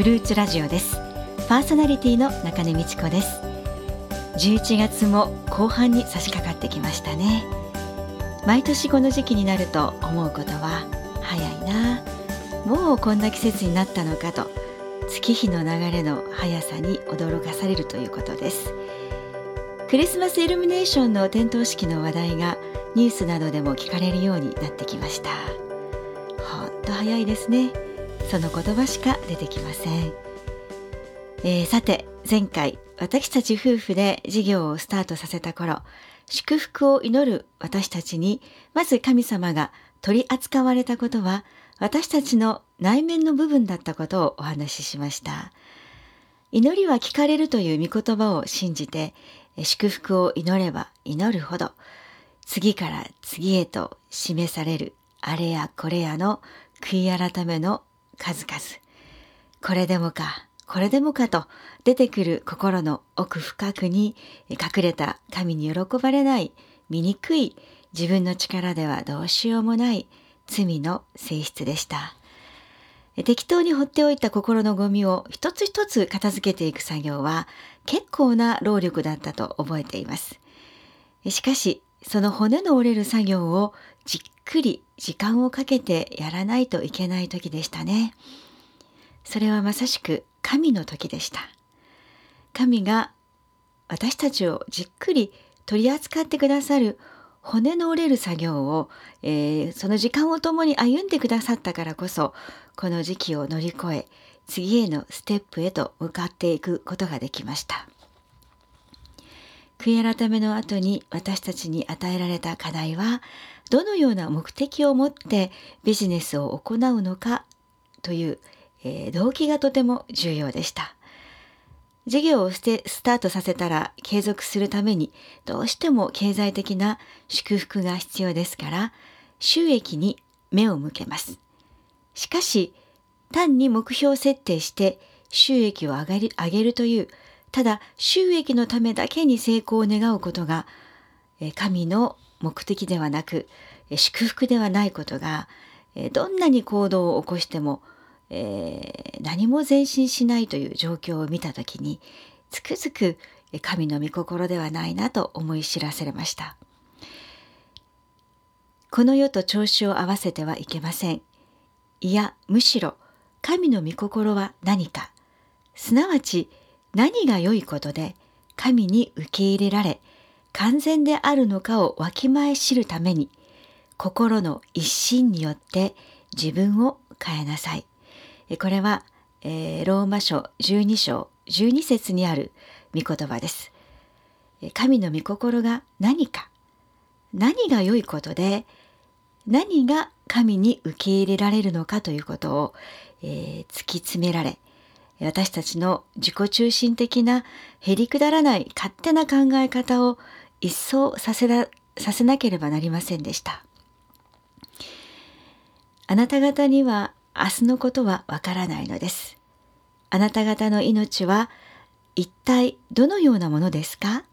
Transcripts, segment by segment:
フルーツラジオです。パーソナリティの中根美智子です。11月も後半に差し掛かってきましたね。毎年この時期になると思うことは早いな。もうこんな季節になったのかと月日の流れの速さに驚かされるということです。クリスマスイルミネーションの点灯式の話題がニュースなどでも聞かれるようになってきました。ほんと早いですね。その言葉しか出てきません、えー、さて前回私たち夫婦で事業をスタートさせた頃祝福を祈る私たちにまず神様が取り扱われたことは私たちの内面の部分だったことをお話ししました。祈りは聞かれるという御言葉を信じて祝福を祈れば祈るほど次から次へと示されるあれやこれやの悔い改めの数々。これでもかこれでもかと出てくる心の奥深くに隠れた神に喜ばれない醜い自分の力ではどうしようもない罪の性質でした。適当に放っておいた心のゴミを一つ一つ片付けていく作業は結構な労力だったと覚えています。しかしその骨の折れる作業をじっくり時間をかけてやらないといけない時でしたね。それはまさしく神の時でした。神が私たちをじっくり取り扱ってくださる骨の折れる作業を、えー、その時間を共に歩んでくださったからこそこの時期を乗り越え次へのステップへと向かっていくことができました。悔い改めの後に私たちに与えられた課題はどのような目的を持ってビジネスを行うのかという、えー、動機がとても重要でした。事業をしてスタートさせたら継続するためにどうしても経済的な祝福が必要ですから収益に目を向けます。しかし単に目標設定して収益を上げる上げるというただ収益のためだけに成功を願うことが神の目的ではなく祝福ではないことがどんなに行動を起こしても、えー、何も前進しないという状況を見た時につくづく神の御心ではないなと思い知らされました。この世と調子を合わせてはいけません。いやむしろ神の御心は何かすなわち何が良いことで神に受け入れられ完全であるのかをわきまえ知るために心の一心によって自分を変えなさい。これは、えー、ローマ書12章12節にある御言葉です。神の御心が何か何が良いことで何が神に受け入れられるのかということを、えー、突き詰められ私たちの自己中心的なへりくだらない勝手な考え方を一掃させらさせなければなりませんでした。あなた方には明日のことはわからないのです。あなた方の命は一体どのようなものですか？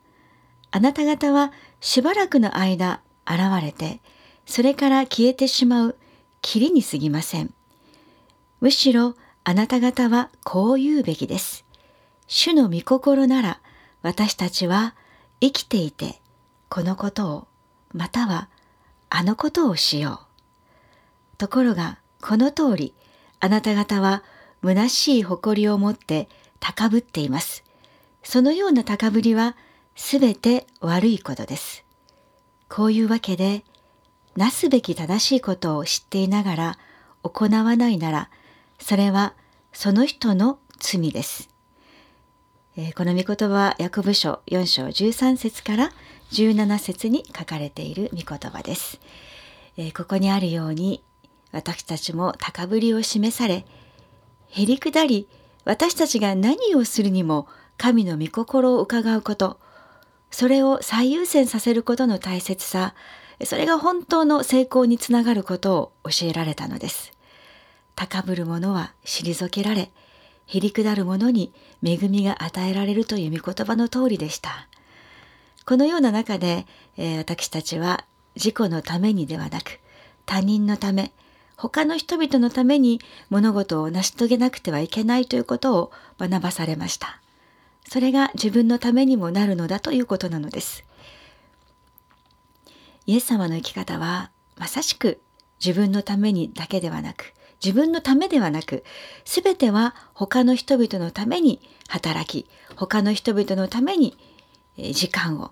あなた方はしばらくの間現れて、それから消えてしまう霧に過ぎません。むしろあなた方はこう言うべきです。主の御心なら私たちは生きていてこのことをまたはあのことをしよう。ところがこの通りあなた方は虚しい誇りを持って高ぶっています。そのような高ぶりはすべて悪いことです。こういうわけでなすべき正しいことを知っていながら行わないならそれはその人の罪です。えー、この御言葉は役部書4章13節から17節に書かれている御言葉です、えー、ここにあるように私たちも高ぶりを示されへりくだり私たちが何をするにも神の御心を伺うことそれを最優先させることの大切さそれが本当の成功につながることを教えられたのです。高ぶる者は退けられ、へりくだる者に恵みが与えられるという御言葉の通りでした。このような中で、えー、私たちは自己のためにではなく、他人のため、他の人々のために物事を成し遂げなくてはいけないということを学ばされました。それが自分のためにもなるのだということなのです。イエス様の生き方はまさしく自分のためにだけではなく自分のためではなく全ては他の人々のために働き他の人々のために時間を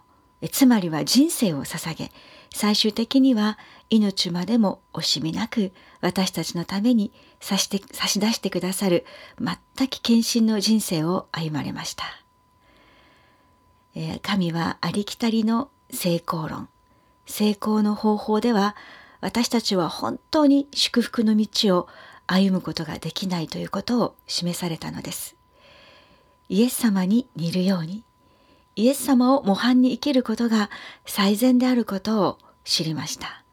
つまりは人生を捧げ最終的には命までも惜しみなく私たちのために差して差し出してくださる全く献身の人生を歩まれました。神はありきたりの成功論成功の方法では私たちは本当に祝福の道を歩むことができないということを示されたのです。イエス様に似るようにイエス様を模範に生きることが最善であることを知りました。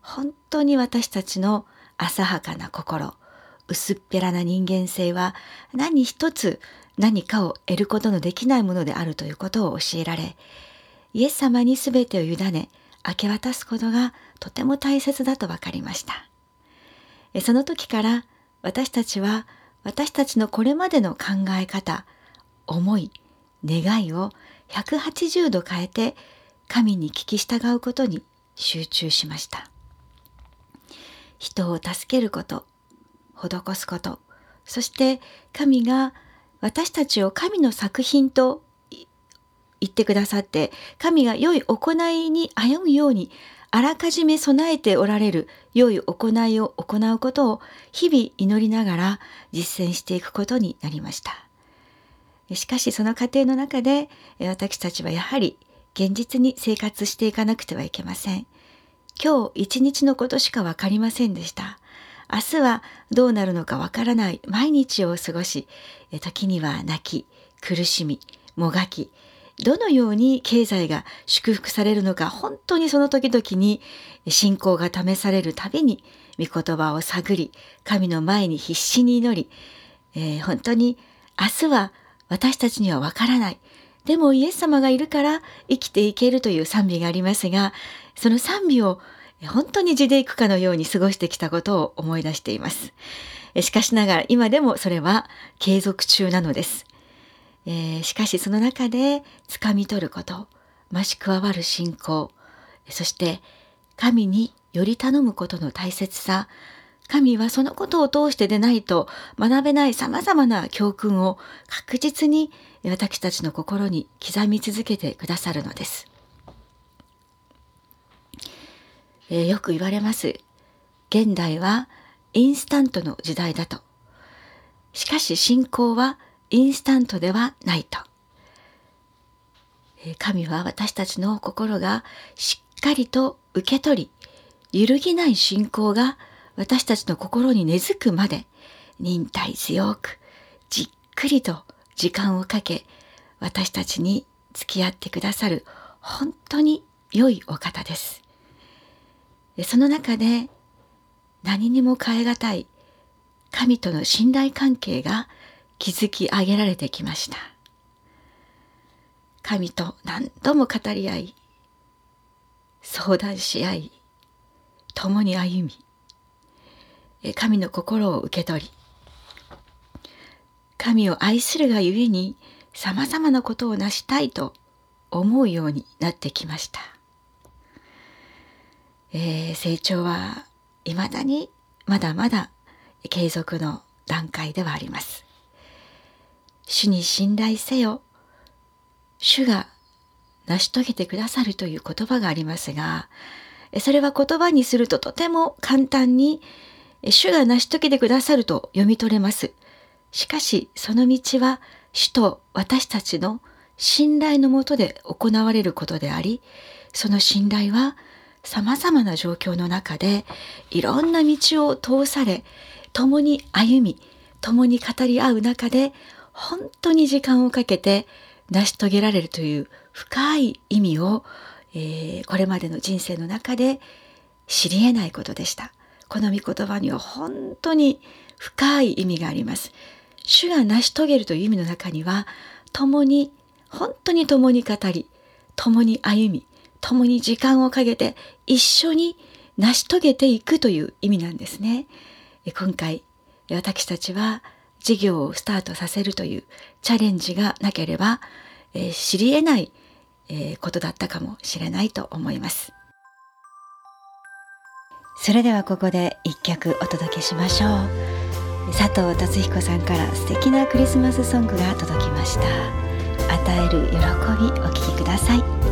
本当に私たちの浅はかな心、薄っぺらな人間性は何一つ何かを得ることのできないものであるということを教えられ、イエス様に全てを委ね、明け渡すことがとても大切だと分かりました。その時から私たちは私たちのこれまでの考え方、思い、願いを180度変えて神に聞き従うことに集中しました。人を助けること、施すこと、そして神が私たちを神の作品と言ってくださって神が良い行いに歩むようにあらかじめ備えておられる良い行いを行うことを日々祈りながら実践していくことになりました。しかしその過程の中で私たちはやはり現実に生活していかなくてはいけません。今日一日のことしかわかりませんでした。明日はどうなるのかわからない毎日を過ごし、時には泣き、苦しみ、もがき、どのように経済が祝福されるのか本当にその時々に信仰が試されるたびに御言葉を探り神の前に必死に祈り、えー、本当に明日は私たちにはわからないでもイエス様がいるから生きていけるという賛美がありますがその賛美を本当に地で行くかのように過ごしてきたことを思い出しています。しかしながら今でもそれは継続中なのです。えー、しかしその中で掴み取ること増し加わる信仰そして神により頼むことの大切さ神はそのことを通してでないと学べない様々な教訓を確実に私たちの心に刻み続けてくださるのです。えー、よく言われます。現代はインスタントの時代だと。しかし信仰はインスタントではないと。神は私たちの心がしっかりと受け取り、揺るぎない信仰が私たちの心に根付くまで忍耐強くじっくりと時間をかけ私たちに付き合ってくださる本当に良いお方です。その中で何にも変え難い神との信頼関係が築き上げられてきました。神と何度も語り合い、相談し合い、共に歩み、神の心を受け取り、神を愛するがゆえに様々なことを成したいと思うようになってきました。えー、成長は未だにまだまだ継続の段階ではあります。主に信頼せよ。主が成し遂げてくださるという言葉がありますが、それは言葉にするととても簡単に、主が成し遂げてくださると読み取れます。しかし、その道は主と私たちの信頼のもとで行われることであり、その信頼は様々な状況の中でいろんな道を通され、共に歩み、共に語り合う中で本当に時間をかけて成し遂げられるという深い意味を、えー、これまでの人生の中で知り得ないことでした。この御言葉には本当に深い意味があります。主が成し遂げるという意味の中には共に本当に共に語り共に歩み共に時間をかけて一緒に成し遂げていくという意味なんですね。今回私たちは事業をスタートさせるというチャレンジがなければ、えー、知り得ない、えー、ことだったかもしれないと思います。それではここで一曲お届けしましょう。佐藤達彦さんから素敵なクリスマスソングが届きました。与える喜びお聴きください。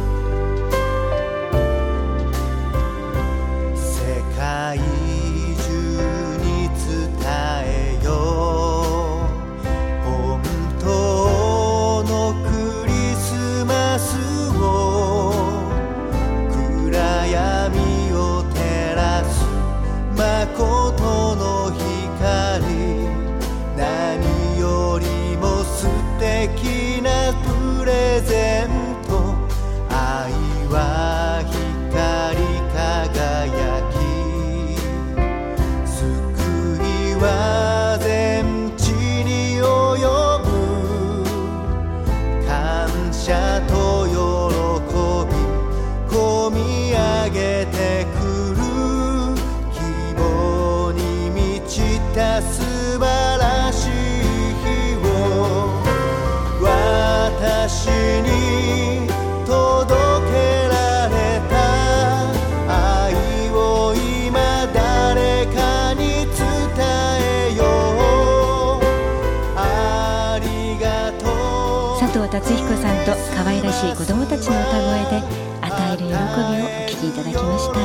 しい子供たちの歌声で与える喜びをお聴きいただきました。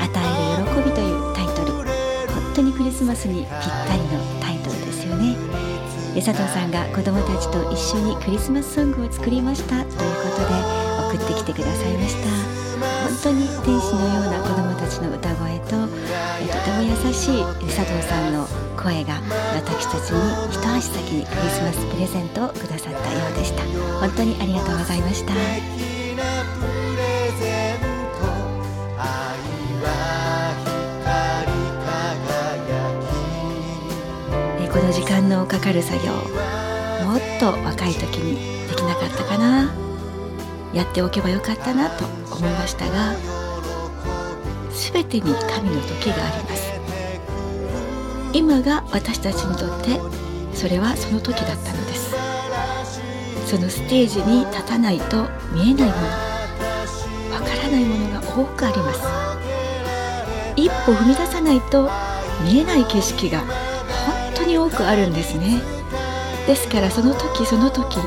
与える喜びというタイトル。本当にクリスマスにぴったりのタイトルですよね。佐藤さんが子供たちと一緒にクリスマスソングを作りました。ということで送ってきてくださいました。本当に天使のような子供たちの歌声ととても優しい佐藤さんの声が私たちに一足先にクリスマスプレゼントをくださったようでした。本当にありがとうございました。この時間のかかる作業もっと若い時にできなかったかな。やっておけばよかったなと思いましたが全てに神の時があります今が私たちにとってそれはその時だったのです。そのステージに立たないと見えないものわからないものが多くあります。一歩踏み出さないと見えない景色が本当に多くあるんですね。ですからその時その時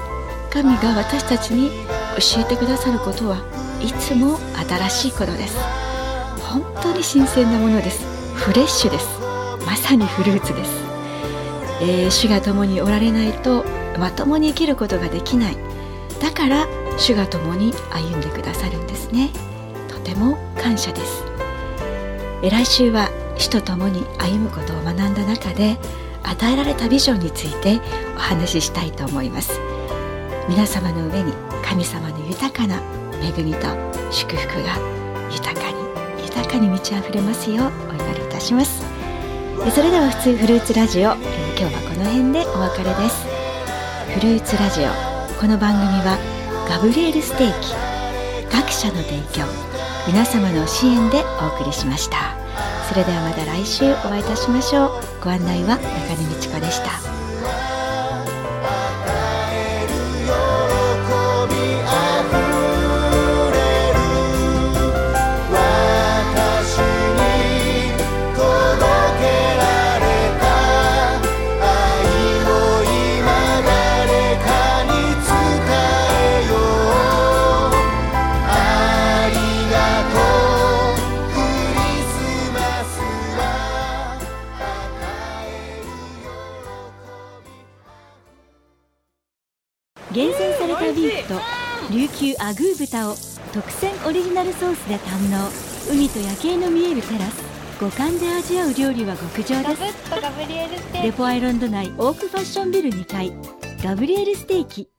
神が私たちに教えてくださることはいつも新しいことです。本当に新鮮なものです。フレッシュです。まさにフルーツです、えー、主が共におられないとまともに生きることができない。だから主が共に歩んでくださるんですね。とても感謝です、えー、来週は主と共に歩むことを学んだ中で与えられたビジョンについてお話ししたいと思います。皆様の上に神様の豊かな恵みと祝福が豊かに豊かに満ち溢れますようお祈りいたします。それでは普通フルーツラジオ、えー、今日はこの辺でお別れです。フルーツラジオこの番組はガブリエルステーキ各社の提供皆様の支援でお送りしました。それではまた来週お会いいたしましょう。ご案内は中根美智子でした。と琉球アグー豚を特選オリジナルソースで堪能。海と夜景の見えるテラス。五感で味わう料理は極上です。レポアイランド内オークファッションビル2階。ガブリエルステーキ